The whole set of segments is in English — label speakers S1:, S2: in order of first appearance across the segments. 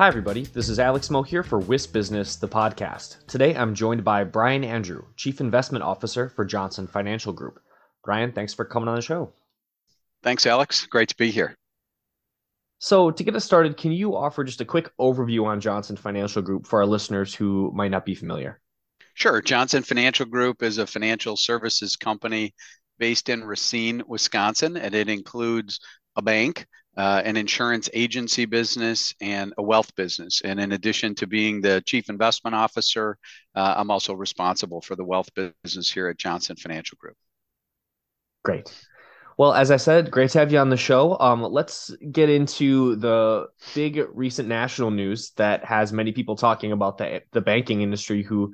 S1: Hi, everybody. This is Alex Moe here for WisBusiness, the podcast. Today, I'm joined by Brian Andrew, Chief Investment Officer for Johnson Financial Group. Brian, thanks for coming on the show.
S2: Thanks, Alex. Great to be here.
S1: So, to get us started, can you offer just a quick overview on Johnson Financial Group for our listeners who might not be familiar?
S2: Sure. Johnson Financial Group is a financial services company based in Racine, Wisconsin, and it includes a bank, uh, an insurance agency business and a wealth business. And in addition to being the chief investment officer, uh, I'm also responsible for the wealth business here at Johnson Financial Group.
S1: Great. Well, as I said, great to have you on the show. Um, let's get into the big recent national news that has many people talking about the the banking industry who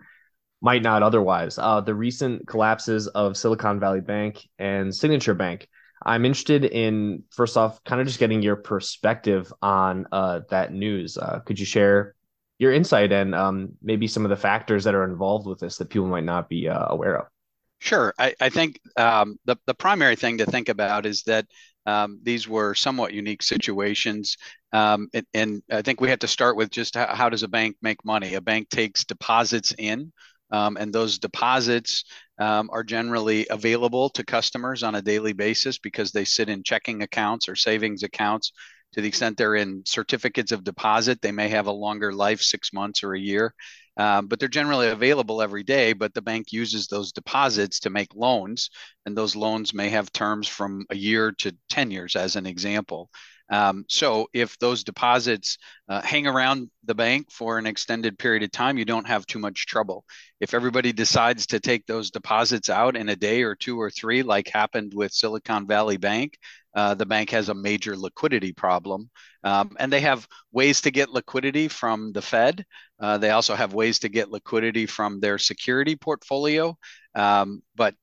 S1: might not otherwise. Uh, the recent collapses of Silicon Valley Bank and Signature Bank. I'm interested in first off, kind of just getting your perspective on uh, that news. Uh, could you share your insight and um, maybe some of the factors that are involved with this that people might not be uh, aware of?
S2: Sure. I, I think um, the, the primary thing to think about is that um, these were somewhat unique situations. Um, and, and, I think we have to start with just how, how, does a bank make money? A bank takes deposits in, um, and those deposits um, are generally available to customers on a daily basis because they sit in checking accounts or savings accounts. To the extent they're in certificates of deposit, they may have a longer life, six months or a year, um, but they're generally available every day. But the bank uses those deposits to make loans, and those loans may have terms from a year to 10 years, as an example. Um, so if those deposits uh, hang around the bank for an extended period of time, you don't have too much trouble. If everybody decides to take those deposits out in a day or two or three, like happened with Silicon Valley Bank, uh, the bank has a major liquidity problem. Um, and they have ways to get liquidity from the Fed. Uh, they also have ways to get liquidity from their security portfolio. Um, but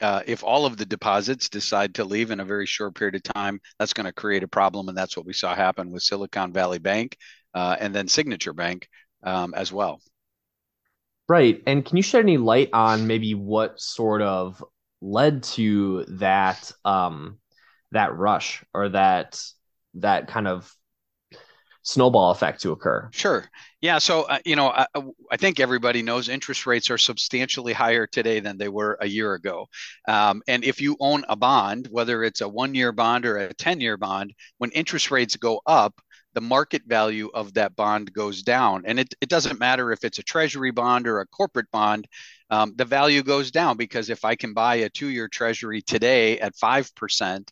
S2: uh, if all of the deposits decide to leave in a very short period of time, that's going to create a problem, and that's what we saw happen with Silicon Valley Bank uh, and then Signature Bank um, as well.
S1: Right, and can you shed any light on maybe what sort of led to that um, that rush or that that kind of snowball effect to occur?
S2: Sure. Yeah. So, uh, you know, I, I, think everybody knows interest rates are substantially higher today than they were a year ago. Um, and if you own a bond, whether it's a one year bond or a 10 year bond, when interest rates go up, the market value of that bond goes down. And it, it doesn't matter if it's a treasury bond or a corporate bond, um, the value goes down because if I can buy a two year treasury today at 5%,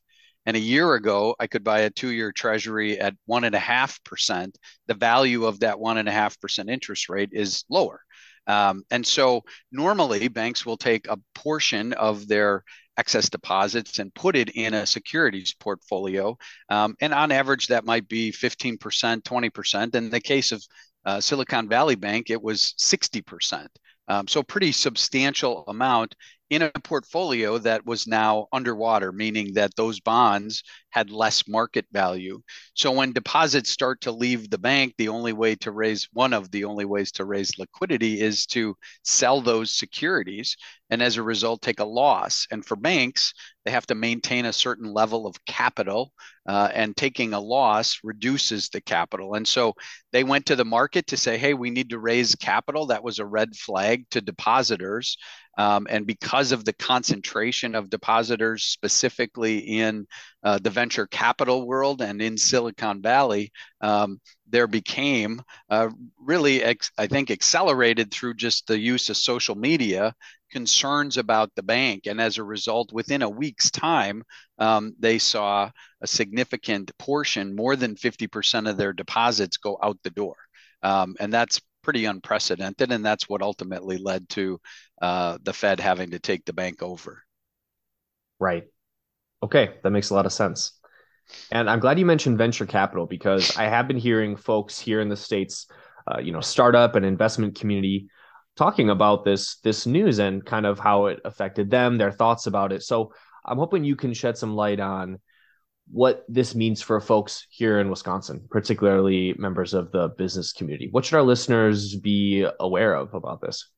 S2: and a year ago, I could buy a two year treasury at one and a half percent. The value of that one and a half percent interest rate is lower. Um, and so normally banks will take a portion of their excess deposits and put it in a securities portfolio. Um, and on average, that might be 15%, 20%. In the case of uh, Silicon Valley Bank, it was 60%. Um, so pretty substantial amount in a portfolio that was now underwater, meaning that those bonds had less market value. So when deposits start to leave the bank, the only way to raise one of the only ways to raise liquidity is to sell those securities and as a result take a loss. And for banks, they have to maintain a certain level of capital, uh, and taking a loss reduces the capital. And so they went to the market to say, hey, we need to raise capital. That was a red flag to depositors. Um, and because of the concentration of depositors, specifically in uh, the venture capital world and in Silicon Valley, um, there became uh, really, ex- I think, accelerated through just the use of social media concerns about the bank. And as a result, within a week's time, um, they saw a significant portion, more than 50% of their deposits go out the door. Um, and that's pretty unprecedented. And that's what ultimately led to uh, the Fed having to take the bank over.
S1: Right. Okay. That makes a lot of sense. And I'm glad you mentioned venture capital because I have been hearing folks here in the States uh, you know startup and investment community talking about this this news and kind of how it affected them, their thoughts about it. So I'm hoping you can shed some light on what this means for folks here in Wisconsin, particularly members of the business community. What should our listeners be aware of about this?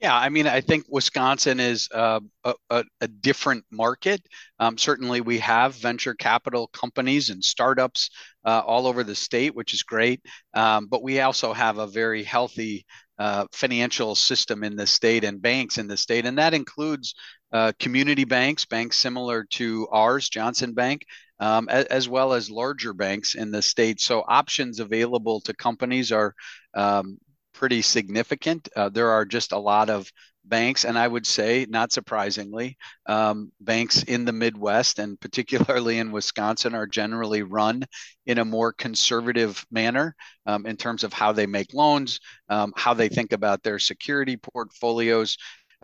S2: Yeah, I mean, I think Wisconsin is uh, a, a, different market. Um, certainly, we have venture capital companies and startups uh, all over the state, which is great. Um, but we also have a very healthy uh, financial system in the state and banks in the state, and that includes uh, community banks, banks similar to ours, Johnson Bank, um, as, as, well as larger banks in the state. So options available to companies are um, pretty significant. Uh, there are just a lot of banks, and I would say, not surprisingly, um, banks in the Midwest and particularly in Wisconsin are generally run in a more conservative manner um, in terms of how they make loans, um, how they think about their security portfolios.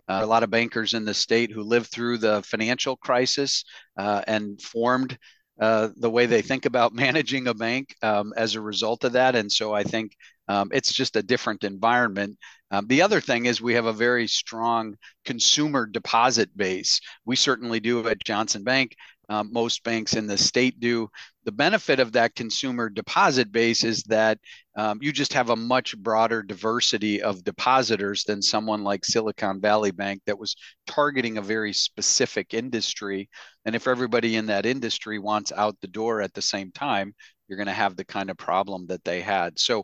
S2: Uh, a lot of bankers in the state who lived through the financial crisis uh, and formed uh, the way they think about managing a bank um, as a result of that. And so I think um, it's just a different environment. Um, the other thing is we have a very strong consumer deposit base. We certainly do at Johnson Bank. Um, most banks in the state do. The benefit of that consumer deposit base is that um, you just have a much broader diversity of depositors than someone like Silicon Valley Bank that was targeting a very specific industry. And if everybody in that industry wants out the door at the same time, you're going to have the kind of problem that they had. So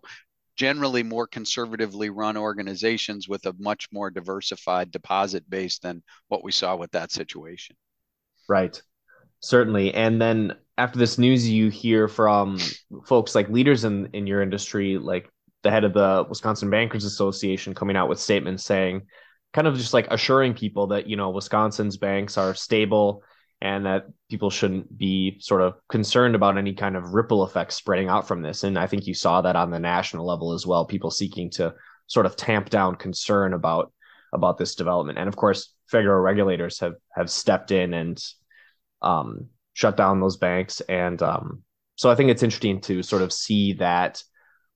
S2: generally more conservatively run organizations with a much more diversified deposit base than what we saw with that situation.
S1: Right. Certainly. And then after this news, you hear from folks like leaders in, in your industry, like the head of the Wisconsin Bankers Association coming out with statements saying, kind of just like assuring people that, you know, Wisconsin's banks are stable and that people shouldn't be sort of concerned about any kind of ripple effect spreading out from this. And I think you saw that on the national level as well, people seeking to sort of tamp down concern about about this development. And of course, federal regulators have have stepped in and um, shut down those banks. And um, so I think it's interesting to sort of see that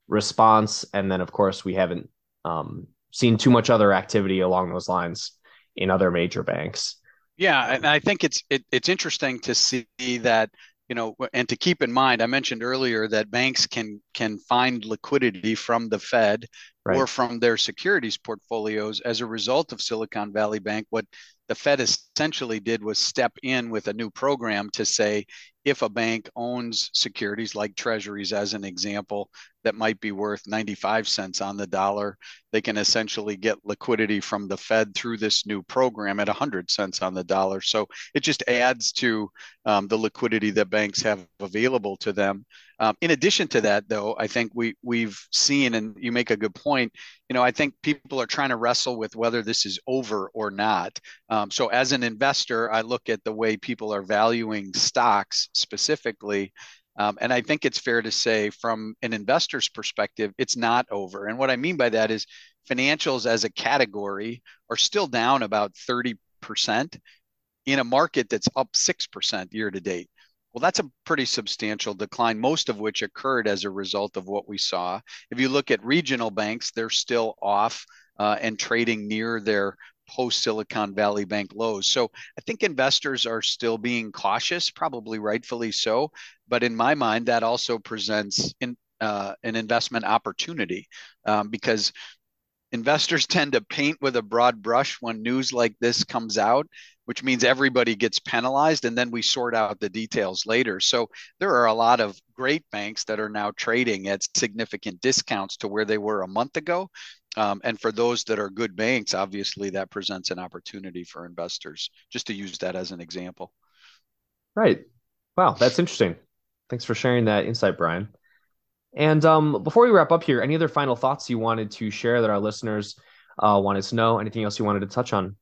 S1: response. And then, of course, we haven't um, seen too much other activity along those lines in other major banks.
S2: Yeah, and I think it's it, it's interesting to see that you know and to keep in mind i mentioned earlier that banks can can find liquidity from the fed right. or from their securities portfolios as a result of silicon valley bank what the fed essentially did was step in with a new program to say if a bank owns securities like treasuries as an example that might be worth 95 cents on the dollar they can essentially get liquidity from the fed through this new program at 100 cents on the dollar. So it just adds to um, the liquidity that banks have available to them. Um, in addition to that though i think we we've seen and you make a good point you know i think people are trying to wrestle with whether this is over or not. Um, so as an investor i look at the way people are valuing stocks specifically um, and I think it's fair to say, from an investor's perspective, it's not over. And what I mean by that is financials as a category are still down about 30% in a market that's up 6% year to date. Well, that's a pretty substantial decline, most of which occurred as a result of what we saw. If you look at regional banks, they're still off uh, and trading near their post Silicon Valley Bank lows. So I think investors are still being cautious, probably rightfully so. But in my mind, that also presents in, uh, an investment opportunity um, because investors tend to paint with a broad brush when news like this comes out which means everybody gets penalized and then we sort out the details later so there are a lot of great banks that are now trading at significant discounts to where they were a month ago um, and for those that are good banks, obviously that presents an opportunity for investors, just to use that as an example.
S1: Right. Wow, that's interesting. Thanks for sharing that insight, Brian. And um, before we wrap up here, any other final thoughts you wanted to share that our listeners uh, wanted to know? Anything else you wanted to touch on?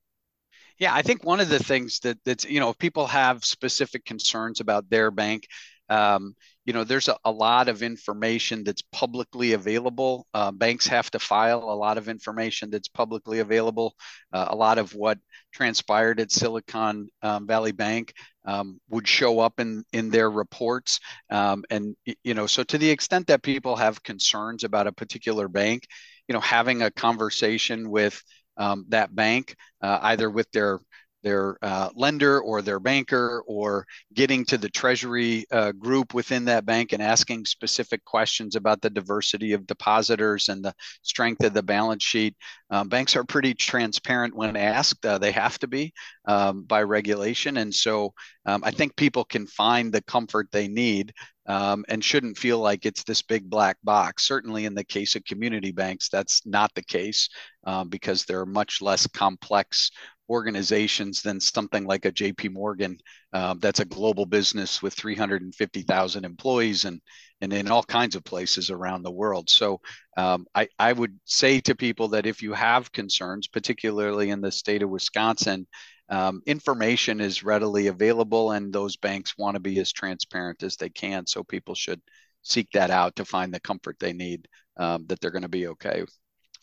S2: Yeah, I think one of the things that that's you know if people have specific concerns about their bank, um, you know, there's a, a, lot of information that's publicly available. Uh, banks have to file a lot of information that's publicly available. Uh, a lot of what transpired at Silicon um, Valley Bank um, would show up in in their reports. Um, and you know, so to the extent that people have concerns about a particular bank, you know, having a conversation with um, that bank, uh, either with their their uh, lender or their banker or getting to the treasury uh, group within that bank and asking specific questions about the diversity of depositors and the strength of the balance sheet. Um, banks are pretty transparent when asked. Uh, they have to be um, by regulation. And so um, I think people can find the comfort they need um, and shouldn't feel like it's this big black box. Certainly, in the case of community banks, that's not the case um, because they're much less complex organizations than something like a JP Morgan uh, that's a global business with 350,000 employees and, and in all kinds of places around the world. So um, I, I would say to people that if you have concerns, particularly in the state of Wisconsin, um, information is readily available and those banks want to be as transparent as they can. So people should seek that out to find the comfort they need um, that they're going to be okay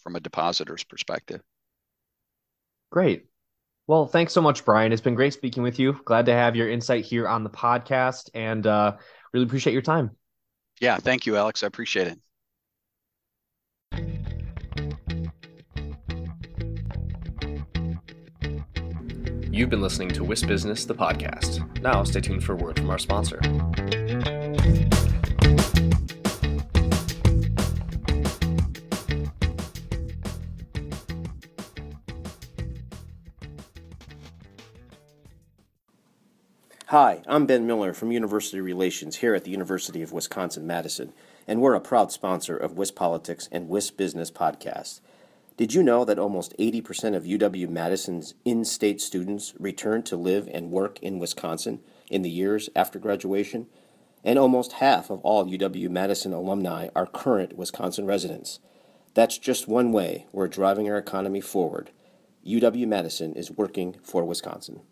S2: from a depositor's perspective.
S1: Great. Well, thanks so much, Brian. It's been great speaking with you. Glad to have your insight here on the podcast and uh, really appreciate your time.
S2: Yeah, thank you, Alex. I appreciate it.
S3: You've been listening to WisBusiness, the podcast. Now, stay tuned for a word from our sponsor.
S4: Hi, I'm Ben Miller from University Relations here at the University of Wisconsin Madison, and we're a proud sponsor of WisPolitics and WisBusiness Podcast. Did you know that almost 80% of UW Madison's in state students return to live and work in Wisconsin in the years after graduation? And almost half of all UW Madison alumni are current Wisconsin residents. That's just one way we're driving our economy forward. UW Madison is working for Wisconsin.